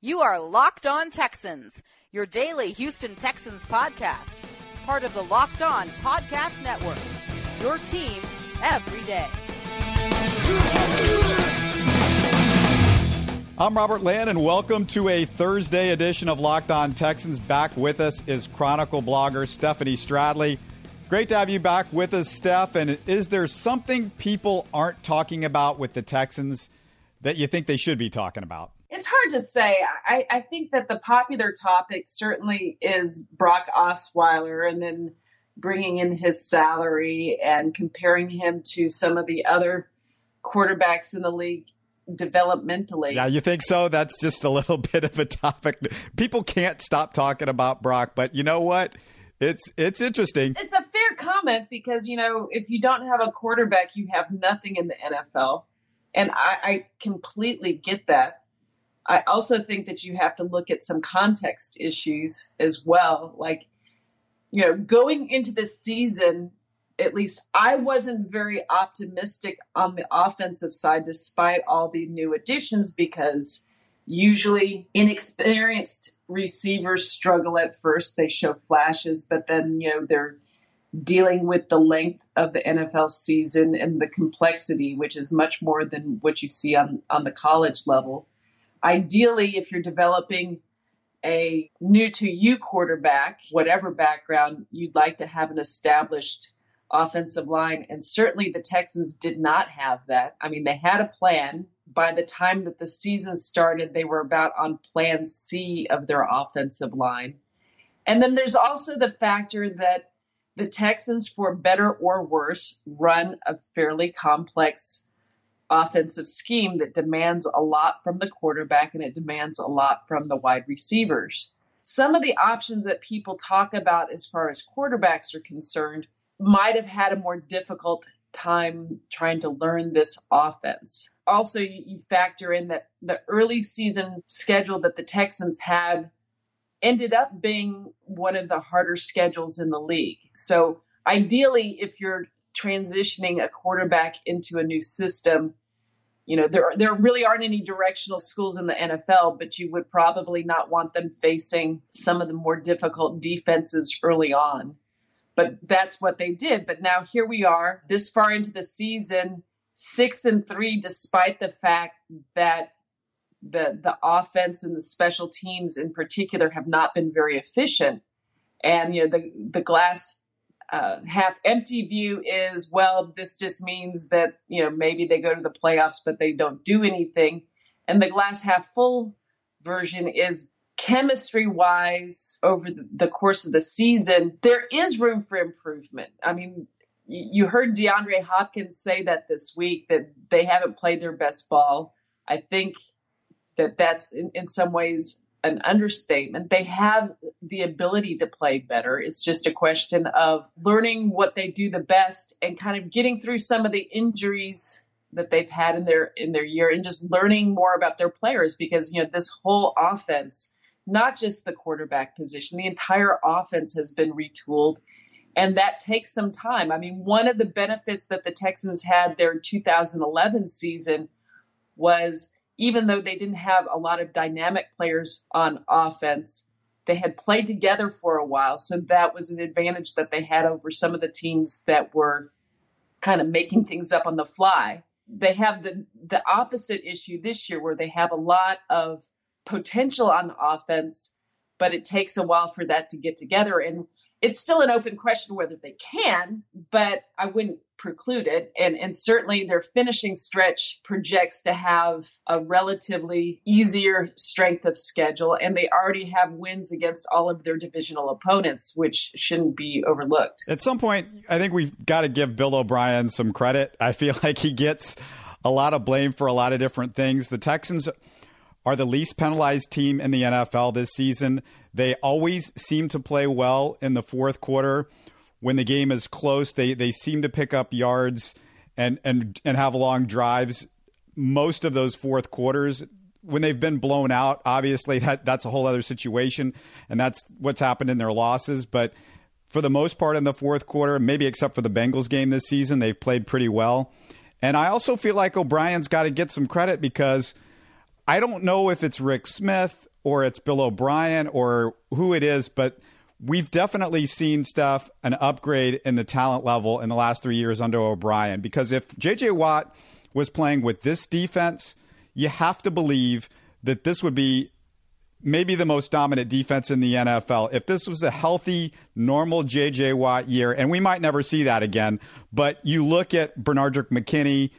You are Locked On Texans, your daily Houston Texans podcast. Part of the Locked On Podcast Network. Your team every day. I'm Robert Land, and welcome to a Thursday edition of Locked On Texans. Back with us is Chronicle blogger Stephanie Stradley. Great to have you back with us, Steph. And is there something people aren't talking about with the Texans that you think they should be talking about? It's hard to say. I, I think that the popular topic certainly is Brock Osweiler and then bringing in his salary and comparing him to some of the other quarterbacks in the league developmentally. Yeah, you think so? That's just a little bit of a topic. People can't stop talking about Brock, but you know what? It's it's interesting. It's a fair comment because you know if you don't have a quarterback, you have nothing in the NFL, and I, I completely get that. I also think that you have to look at some context issues as well. Like, you know, going into this season, at least I wasn't very optimistic on the offensive side, despite all the new additions, because usually inexperienced receivers struggle at first. They show flashes, but then, you know, they're dealing with the length of the NFL season and the complexity, which is much more than what you see on, on the college level. Ideally, if you're developing a new to you quarterback, whatever background, you'd like to have an established offensive line. And certainly the Texans did not have that. I mean, they had a plan. By the time that the season started, they were about on plan C of their offensive line. And then there's also the factor that the Texans, for better or worse, run a fairly complex offensive scheme that demands a lot from the quarterback and it demands a lot from the wide receivers. Some of the options that people talk about as far as quarterbacks are concerned might have had a more difficult time trying to learn this offense. Also, you factor in that the early season schedule that the Texans had ended up being one of the harder schedules in the league. So, ideally, if you're transitioning a quarterback into a new system, you know, there there really aren't any directional schools in the NFL, but you would probably not want them facing some of the more difficult defenses early on but that's what they did. But now here we are, this far into the season, six and three, despite the fact that the the offense and the special teams in particular have not been very efficient. And you know the the glass uh, half empty view is well, this just means that you know maybe they go to the playoffs but they don't do anything. And the glass half full version is chemistry wise over the course of the season, there is room for improvement. I mean, you heard DeAndre Hopkins say that this week that they haven't played their best ball. I think that that's in, in some ways an understatement. They have the ability to play better. It's just a question of learning what they do the best and kind of getting through some of the injuries that they've had in their in their year and just learning more about their players because you know this whole offense not just the quarterback position. The entire offense has been retooled, and that takes some time. I mean, one of the benefits that the Texans had their 2011 season was even though they didn't have a lot of dynamic players on offense, they had played together for a while. So that was an advantage that they had over some of the teams that were kind of making things up on the fly. They have the the opposite issue this year where they have a lot of potential on offense, but it takes a while for that to get together. And it's still an open question whether they can, but I wouldn't preclude it. And, and certainly their finishing stretch projects to have a relatively easier strength of schedule. And they already have wins against all of their divisional opponents, which shouldn't be overlooked. At some point, I think we've got to give Bill O'Brien some credit. I feel like he gets a lot of blame for a lot of different things. The Texans are the least penalized team in the NFL this season. They always seem to play well in the fourth quarter. When the game is close, they, they seem to pick up yards and, and, and have long drives. Most of those fourth quarters, when they've been blown out, obviously that, that's a whole other situation, and that's what's happened in their losses. But for the most part in the fourth quarter, maybe except for the Bengals game this season, they've played pretty well. And I also feel like O'Brien's got to get some credit because I don't know if it's Rick Smith or it's Bill O'Brien or who it is, but we've definitely seen stuff an upgrade in the talent level in the last three years under O'Brien. Because if JJ Watt was playing with this defense, you have to believe that this would be maybe the most dominant defense in the NFL. If this was a healthy, normal J.J. Watt year, and we might never see that again, but you look at Benardrick McKinney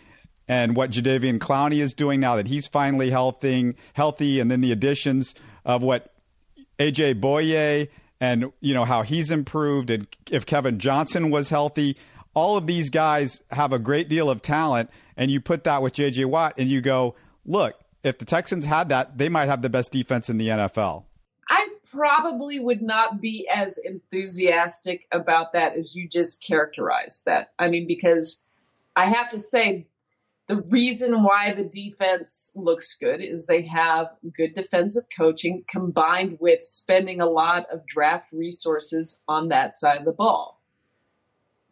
and what Jadeveon Clowney is doing now that he's finally healthy, healthy, and then the additions of what A.J. Bouye and you know how he's improved, and if Kevin Johnson was healthy. All of these guys have a great deal of talent, and you put that with J.J. Watt, and you go, look, if the Texans had that, they might have the best defense in the NFL. I probably would not be as enthusiastic about that as you just characterized that. I mean, because I have to say, the reason why the defense looks good is they have good defensive coaching combined with spending a lot of draft resources on that side of the ball.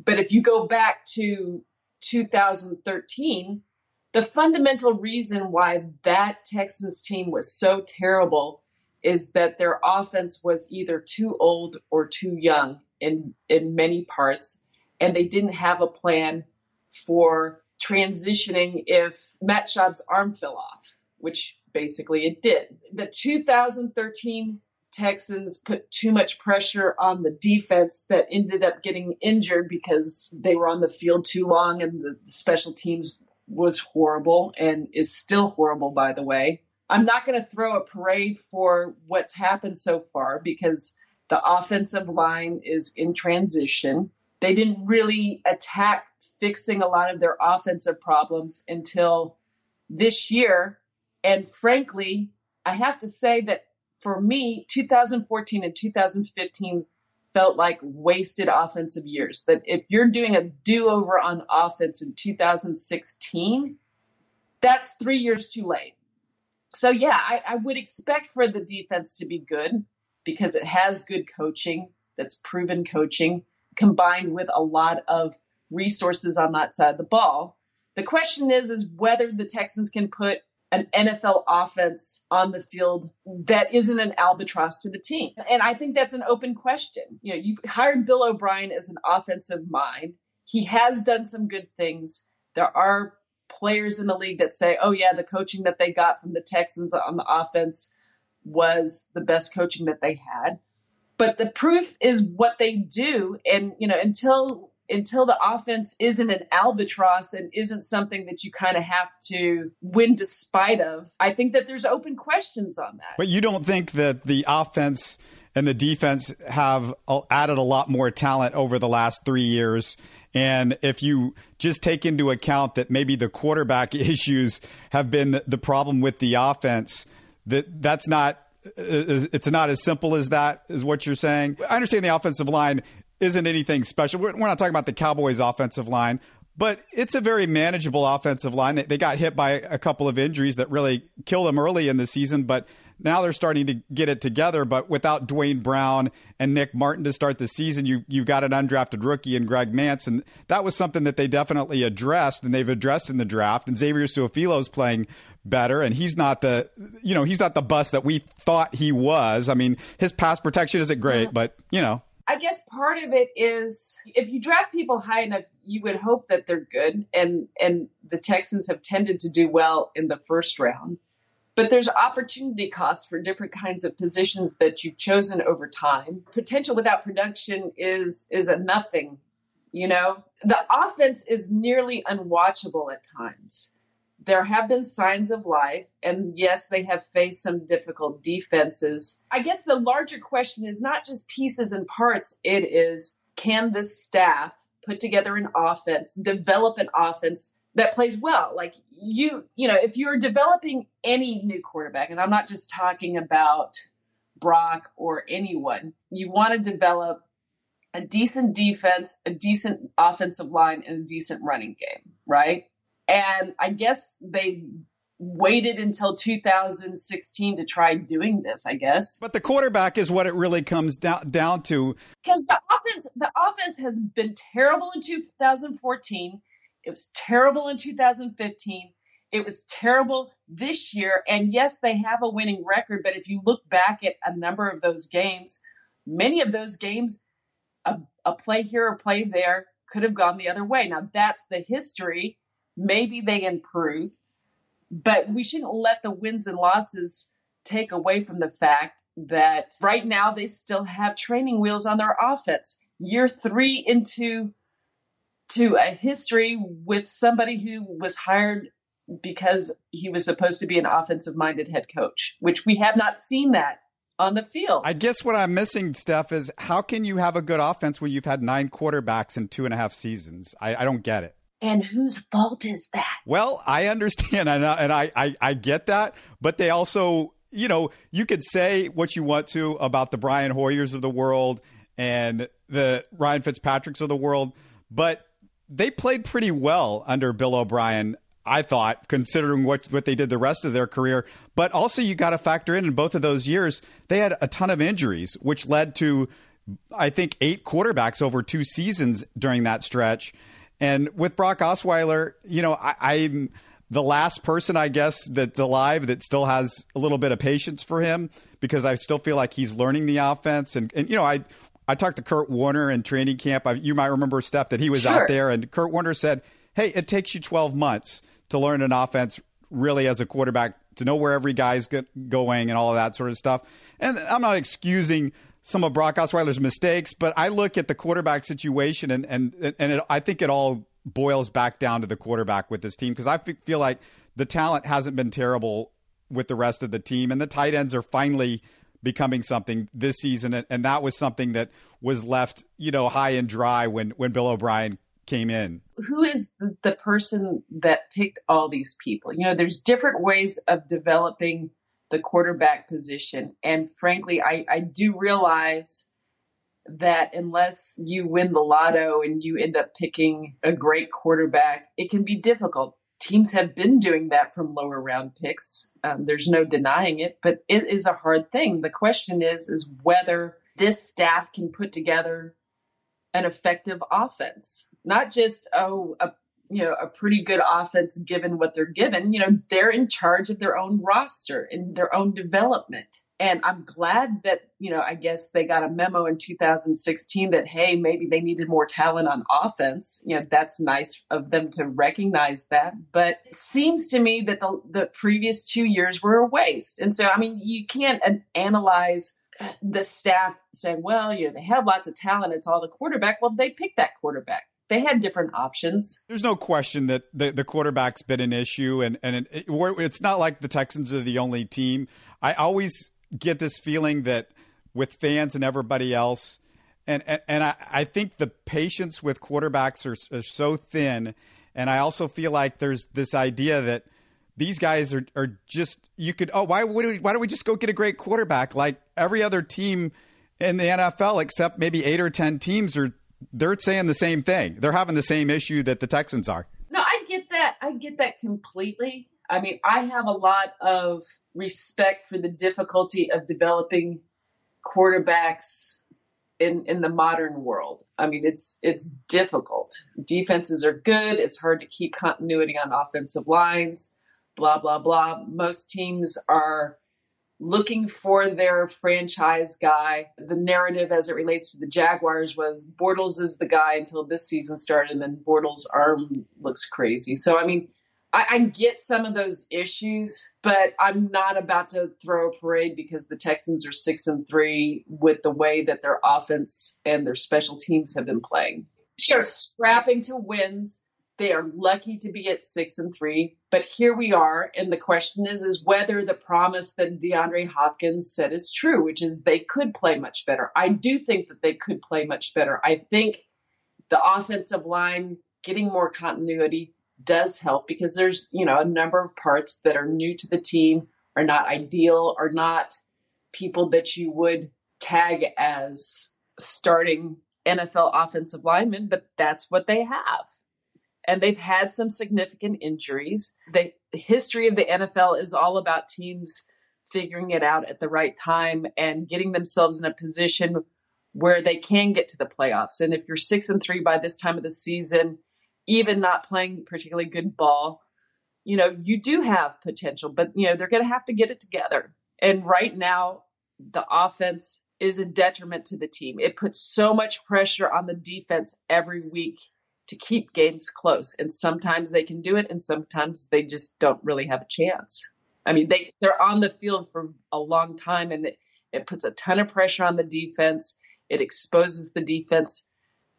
But if you go back to 2013, the fundamental reason why that Texans team was so terrible is that their offense was either too old or too young in in many parts and they didn't have a plan for transitioning if Matt Schaub's arm fell off, which basically it did. The 2013 Texans put too much pressure on the defense that ended up getting injured because they were on the field too long and the special teams was horrible and is still horrible, by the way. I'm not going to throw a parade for what's happened so far because the offensive line is in transition. They didn't really attack fixing a lot of their offensive problems until this year. And frankly, I have to say that for me, 2014 and 2015 felt like wasted offensive years. That if you're doing a do over on offense in 2016, that's three years too late. So, yeah, I, I would expect for the defense to be good because it has good coaching that's proven coaching combined with a lot of resources on that side of the ball. The question is, is whether the Texans can put an NFL offense on the field that isn't an albatross to the team? And I think that's an open question. You know, you hired Bill O'Brien as an offensive mind. He has done some good things. There are players in the league that say, oh, yeah, the coaching that they got from the Texans on the offense was the best coaching that they had. But the proof is what they do. And, you know, until until the offense isn't an albatross and isn't something that you kind of have to win despite of, I think that there's open questions on that. But you don't think that the offense and the defense have added a lot more talent over the last three years. And if you just take into account that maybe the quarterback issues have been the problem with the offense, that that's not it's not as simple as that is what you're saying. I understand the offensive line isn't anything special. We're, not talking about the Cowboys' offensive line, but it's a very manageable offensive line. They, they got hit by a couple of injuries that really killed them early in the season, but now they're starting to get it together. But without Duane Brown and Nick Martin to start the season, you, you've got an undrafted rookie in Greg Mancz. And that was something that they definitely addressed and they've addressed in the draft. And Xavier Su'a-Filo is playing better and he's not the you know he's not the bust that we thought he was i mean his pass protection isn't great but you know I guess part of it is if you draft people high enough, you would hope that they're good, and and the Texans have tended to do well in the first round. But there's opportunity costs for different kinds of positions that you've chosen over time. Potential without production is is a nothing. You know, the offense is nearly unwatchable at times there have been signs of life, and yes, they have faced some difficult defenses. I guess the larger question is not just pieces and parts, it is can this staff put together an offense, develop an offense that plays well. Like you, you know, if you're developing any new quarterback, and I'm not just talking about Brock or anyone, you want to develop a decent defense, a decent offensive line, and a decent running game, right? And I guess they waited until 2016 to try doing this, I guess. But the quarterback is what it really comes down down to. Because the offense the offense has been terrible in 2014. It was terrible in 2015. It was terrible this year. And yes, they have a winning record, but if you look back at a number of those games, many of those games, a, a play here, a play there could have gone the other way. Now that's the history. Maybe they improve but we shouldn't let the wins and losses take away from the fact that right now they still have training wheels on their offense. Year three into to a history with somebody who was hired because he was supposed to be an offensive minded head coach, which we have not seen that on the field. I guess what I'm missing, Steph, is how can you have a good offense when you've had nine quarterbacks in two and a half seasons? I, I don't get it. And whose fault is that? Well, I understand, and I, and I, I, I get that, but they also, you know, you could say what you want to about the Brian Hoyers of the world and the Ryan Fitzpatricks of the world, but they played pretty well under Bill O'Brien. I thought, considering what what they did the rest of their career, but also you got to factor in in both of those years they had a ton of injuries, which led to, I think, eight quarterbacks over two seasons during that stretch. And with Brock Osweiler, you know, I, am the last person, I guess, that's alive that still has a little bit of patience for him because I still feel like he's learning the offense. And, and you know, I I talked to Kurt Warner in training camp. I, you might remember Steph that he was sure. out there, and Kurt Warner said, "Hey, it takes you 12 months to learn an offense really as a quarterback to know where every guy's going and all of that sort of stuff." And I'm not excusing some of Brock Osweiler's mistakes, but I look at the quarterback situation and and and it, I think it all boils back down to the quarterback with this team because I feel like the talent hasn't been terrible with the rest of the team, and the tight ends are finally becoming something this season, and, that was something that was left you know high and dry when when Bill O'Brien came in. Who is the person that picked all these people? You know, there's different ways of developing the quarterback position. And frankly, I, I do realize that unless you win the lotto and you end up picking a great quarterback, it can be difficult. Teams have been doing that from lower round picks. Um, there's no denying it, but it is a hard thing. The question is, is whether this staff can put together an effective offense, not just oh a you know, a pretty good offense given what they're given. You know, they're in charge of their own roster and their own development. And I'm glad that, you know, I guess they got a memo in 2016 that, hey, maybe they needed more talent on offense. You know, that's nice of them to recognize that. But it seems to me that the, the previous two years were a waste. And so, I mean, you can't analyze the staff saying, well, you know, they have lots of talent. It's all the quarterback. Well, they picked that quarterback they had different options. There's no question that the, the quarterback's been an issue, and and it, it's not like the Texans are the only team. I always get this feeling that with fans and everybody else, and and, and I, I think the patience with quarterbacks are, are so thin, and I also feel like there's this idea that these guys are, are just you could oh why would we, why don't we just go get a great quarterback like every other team in the NFL except maybe eight or ten teams are they're saying the same thing. They're having the same issue that the Texans are. No, I get that. I get that completely. I mean, I have a lot of respect for the difficulty of developing quarterbacks in in the modern world. I mean, it's it's difficult. Defenses are good. It's hard to keep continuity on offensive lines. Blah blah blah. Most teams are looking for their franchise guy. The narrative as it relates to the Jaguars was Bortles is the guy until this season started, and then Bortles' arm looks crazy. So, I mean, I, I get some of those issues, but I'm not about to throw a parade because the Texans are six and three with the way that their offense and their special teams have been playing. They are scrapping to wins they are lucky to be at six and three, but here we are. And the question is, is whether the promise that DeAndre Hopkins said is true, which is they could play much better. I do think that they could play much better. I think the offensive line getting more continuity, does help because there's, you know, a number of parts that are new to the team, are not ideal, are not people that you would tag as starting NFL offensive linemen, but that's what they have. And they've had some significant injuries. The, history of the NFL is all about teams figuring it out at the right time and getting themselves in a position where they can get to the playoffs. And if you're six and three by this time of the season, even not playing particularly good ball, you know, you do have potential, but you know, they're going to have to get it together. And right now, the offense is a detriment to the team. It puts so much pressure on the defense every week to keep games close. And sometimes they can do it and sometimes they just don't really have a chance. I mean, they, they're on the field for a long time and it, it puts a ton of pressure on the defense. It exposes the defense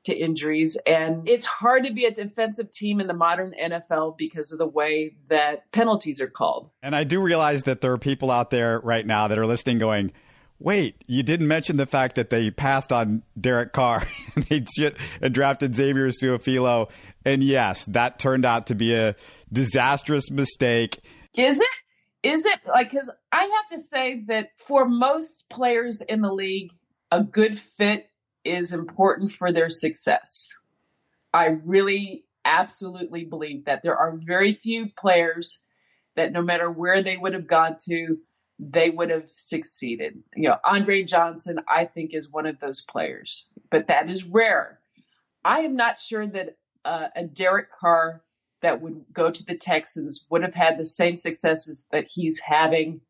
to injuries. And it's hard to be a defensive team in the modern NFL because of the way that penalties are called. And I do realize that there are people out there right now that are listening going, Wait, you didn't mention the fact that they passed on Derek Carr and they and drafted Xavier Su'a-Filo. And yes, that turned out to be a disastrous mistake. Is it? Is it like because I have to say that for most players in the league, a good fit is important for their success. I really absolutely believe that there are very few players that no matter where they would have gone to, they would have succeeded. You know, Andre Johnson, I think, is one of those players, but that is rare. I am not sure that uh, a Derek Carr that would go to the Texans would have had the same successes that he's having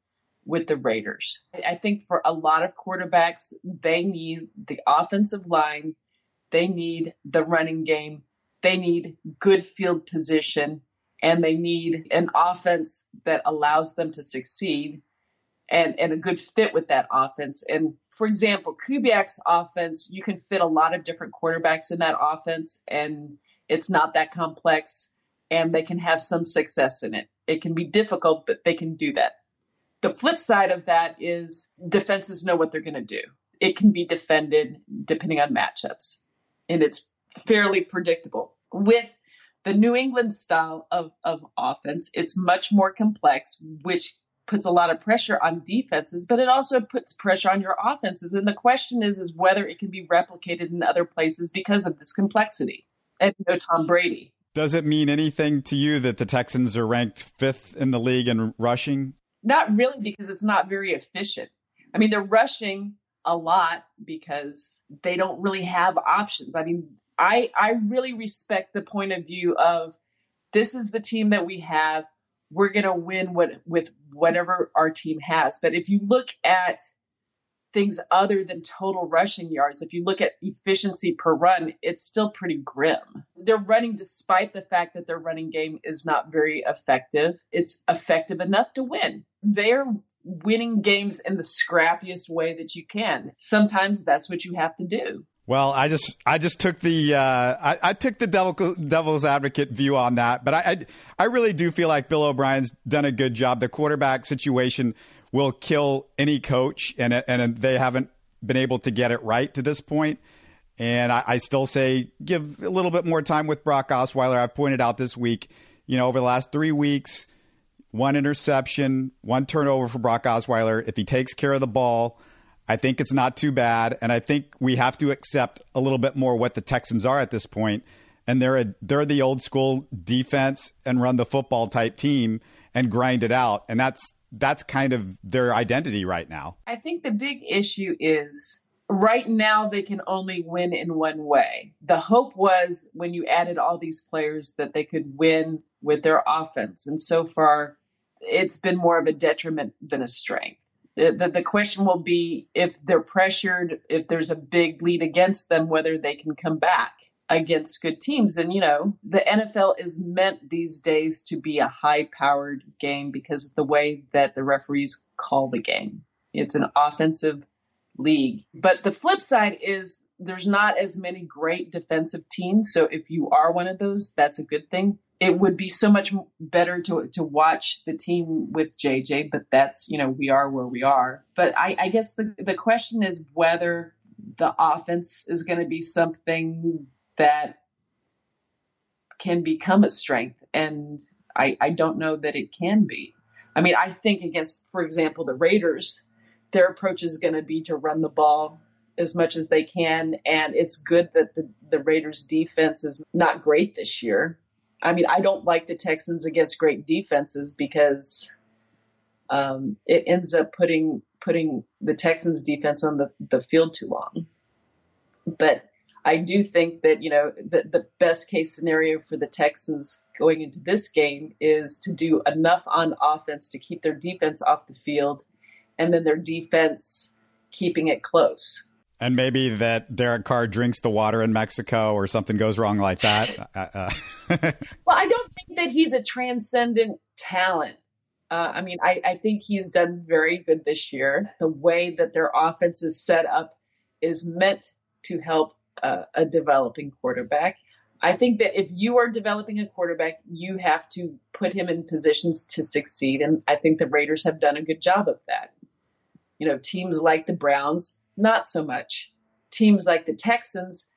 with the Raiders. I think for a lot of quarterbacks, they need the offensive line, they need the running game, they need good field position, and they need an offense that allows them to succeed and, and a good fit with that offense. And for example, Kubiak's offense, you can fit a lot of different quarterbacks in that offense, and it's not that complex, and they can have some success in it. It can be difficult, but they can do that. The flip side of that is defenses know what they're going to do. It can be defended depending on matchups, and it's fairly predictable. With the New England style of, of offense, it's much more complex, which puts a lot of pressure on defenses, but it also puts pressure on your offenses. And the question is, is whether it can be replicated in other places because of this complexity. And you know, Tom Brady. Does it mean anything to you that the Texans are ranked fifth in the league in rushing? Not really, because it's not very efficient. I mean, they're rushing a lot because they don't really have options. I mean, I I really respect the point of view of this is the team that we have we're going to win what, with whatever our team has. But if you look at things other than total rushing yards, if you look at efficiency per run, it's still pretty grim. They're running despite the fact that their running game is not very effective. It's effective enough to win. They're winning games in the scrappiest way that you can. Sometimes that's what you have to do. Well, I just I just took the uh, I, I, took the devil, devil's advocate view on that, but I, I, I really do feel like Bill O'Brien's done a good job. The quarterback situation will kill any coach, and and they haven't been able to get it right to this point. And I, I still say give a little bit more time with Brock Osweiler. I've pointed out this week, you know, over the last three weeks, one interception, one turnover for Brock Osweiler. If he takes care of the ball I think it's not too bad, and I think we have to accept a little bit more what the Texans are at this point. And they're a, they're the old school defense and run the football type team and grind it out, and that's that's kind of their identity right now. I think the big issue is right now they can only win in one way. The hope was when you added all these players that they could win with their offense, and so far it's been more of a detriment than a strength the, the question will be if they're pressured, if there's a big lead against them, whether they can come back against good teams. And, you know, the NFL is meant these days to be a high powered game because of the way that the referees call the game. It's an offensive league. But the flip side is there's not as many great defensive teams. So if you are one of those, that's a good thing it would be so much better to to watch the team with JJ, but that's you know we are where we are. But I, I guess the the question is whether the offense is going to be something that can become a strength. and I, I don't know that it can be. I mean, I think against, for example, the Raiders, their approach is going to be to run the ball as much as they can. And it's good that the, the Raiders defense is not great this year. I mean, I don't like the Texans against great defenses because um, it ends up putting putting the Texans defense on the, the field too long. But I do think that, you know, the, the best case scenario for the Texans going into this game is to do enough on offense to keep their defense off the field and then their defense keeping it close. And maybe that Derek Carr drinks the water in Mexico or something goes wrong like that. Uh, uh. well, I don't think that he's a transcendent talent. Uh, I mean, I, I think he's done very good this year. The way that their offense is set up is meant to help uh, a developing quarterback. I think that if you are developing a quarterback, you have to put him in positions to succeed. And I think the Raiders have done a good job of that. You know, teams like the Browns, not so much. Teams like the Texans,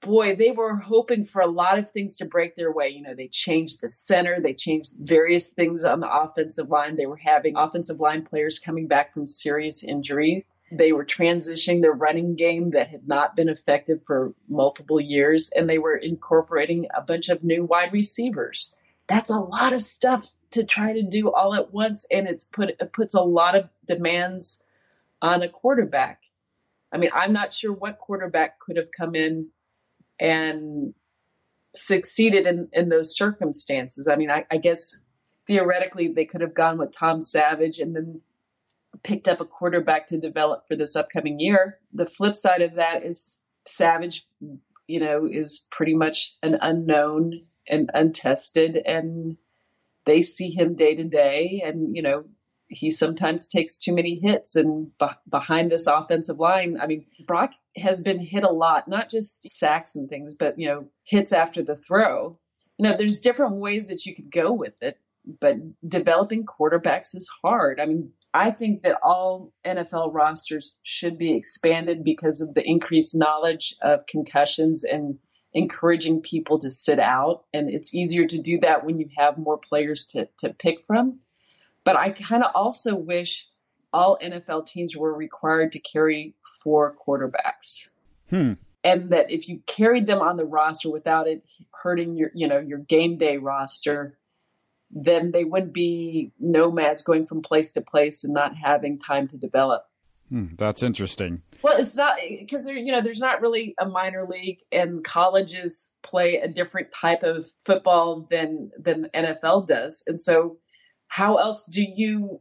boy, they were hoping for a lot of things to break their way. You know, they changed the center, they changed various things on the offensive line. They were having offensive line players coming back from serious injuries. They were transitioning their running game that had not been effective for multiple years, and they were incorporating a bunch of new wide receivers. That's a lot of stuff to try to do all at once, and it's put it puts a lot of demands on a quarterback. I mean, I'm not sure what quarterback could have come in and succeeded in, in those circumstances. I mean, I, I guess theoretically they could have gone with Tom Savage and then picked up a quarterback to develop for this upcoming year. The flip side of that is Savage, you know, is pretty much an unknown and untested, and they see him day to day. And, you know, he sometimes takes too many hits and b- behind this offensive line. I mean, Brock has been hit a lot, not just sacks and things, but, you know, hits after the throw. You know, there's different ways that you could go with it, but developing quarterbacks is hard. I mean, I think that all NFL rosters should be expanded because of the increased knowledge of concussions and encouraging people to sit out. And it's easier to do that when you have more players to, to pick from. But I kind of also wish all NFL teams were required to carry four quarterbacks. Hmm. And that if you carried them on the roster without it hurting your, you know, your game day roster, then they wouldn't be nomads going from place to place and not having time to develop. Hmm, that's interesting. Well, it's not because you know there's not really a minor league, and colleges play a different type of football than than NFL does, and so how else do you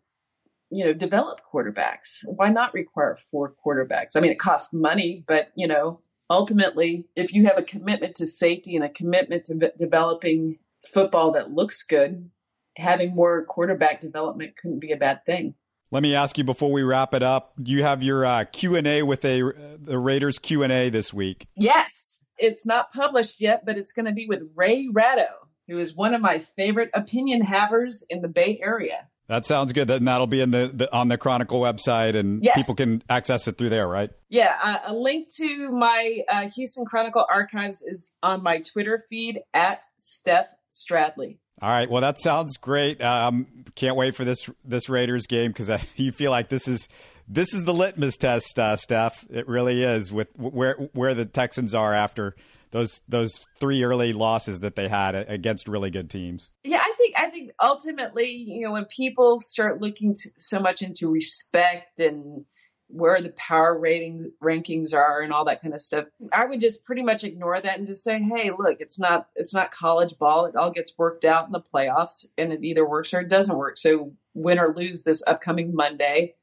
you know develop quarterbacks why not require four quarterbacks i mean it costs money but you know ultimately if you have a commitment to safety and a commitment to b- developing football that looks good having more quarterback development couldn't be a bad thing let me ask you before we wrap it up do you have your uh, q&a with a the raiders q&a this week yes it's not published yet but it's going to be with ray ratto who is one of my favorite opinion havers in the Bay Area. That sounds good. And that'll be in the, the on the Chronicle website, and yes. people can access it through there, right? Yeah, uh, a link to my uh, Houston Chronicle archives is on my Twitter feed at Steph Stradley. All right. Well, that sounds great. Um, can't wait for this this Raiders game because you feel like this is this is the litmus test, uh, Steph. It really is with where where the Texans are after those those three early losses that they had against really good teams. Yeah, I think I think ultimately, you know, when people start looking to, so much into respect and where the power ratings rankings are and all that kind of stuff, I would just pretty much ignore that and just say, "Hey, look, it's not it's not college ball. It all gets worked out in the playoffs, and it either works or it doesn't work. So win or lose this upcoming Monday."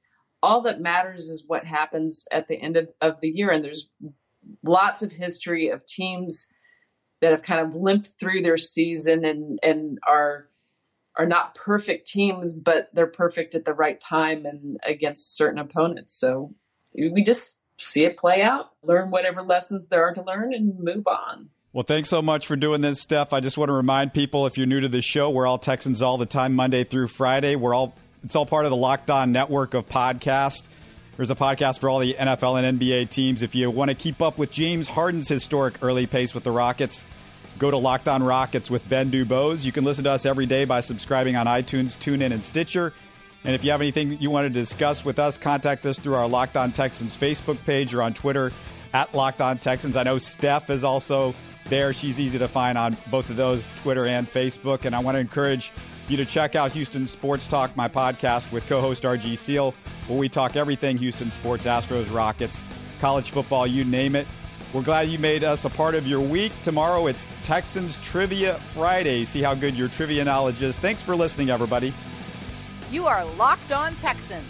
All that matters is what happens at the end of, of the year, and there's lots of history of teams that have kind of limped through their season and and are are not perfect teams, but they're perfect at the right time and against certain opponents. So we just see it play out, learn whatever lessons there are to learn, and move on. Well, thanks so much for doing this, Steph. I just want to remind people if you're new to the show, we're all Texans all the time, Monday through Friday. We're all it's all part of the Locked On network of podcasts. There's a podcast for all the NFL and NBA teams. If you want to keep up with James Harden's historic early pace with the Rockets, go to Locked On Rockets with Ben Dubose. You can listen to us every day by subscribing on iTunes, TuneIn, and Stitcher. And if you have anything you want to discuss with us, contact us through our Locked On Texans Facebook page or on Twitter at Locked On Texans. I know Steph is also there. She's easy to find on both of those, Twitter and Facebook. And I want to encourage you to check out Houston Sports Talk, my podcast with co host RG Seal, where we talk everything Houston sports, Astros, Rockets, college football, you name it. We're glad you made us a part of your week. Tomorrow it's Texans Trivia Friday. See how good your trivia knowledge is. Thanks for listening, everybody. You are Locked On Texans,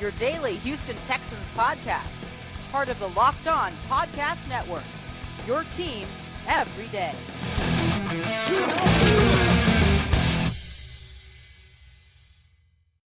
your daily Houston Texans podcast, part of the Locked On Podcast Network. Your team every day.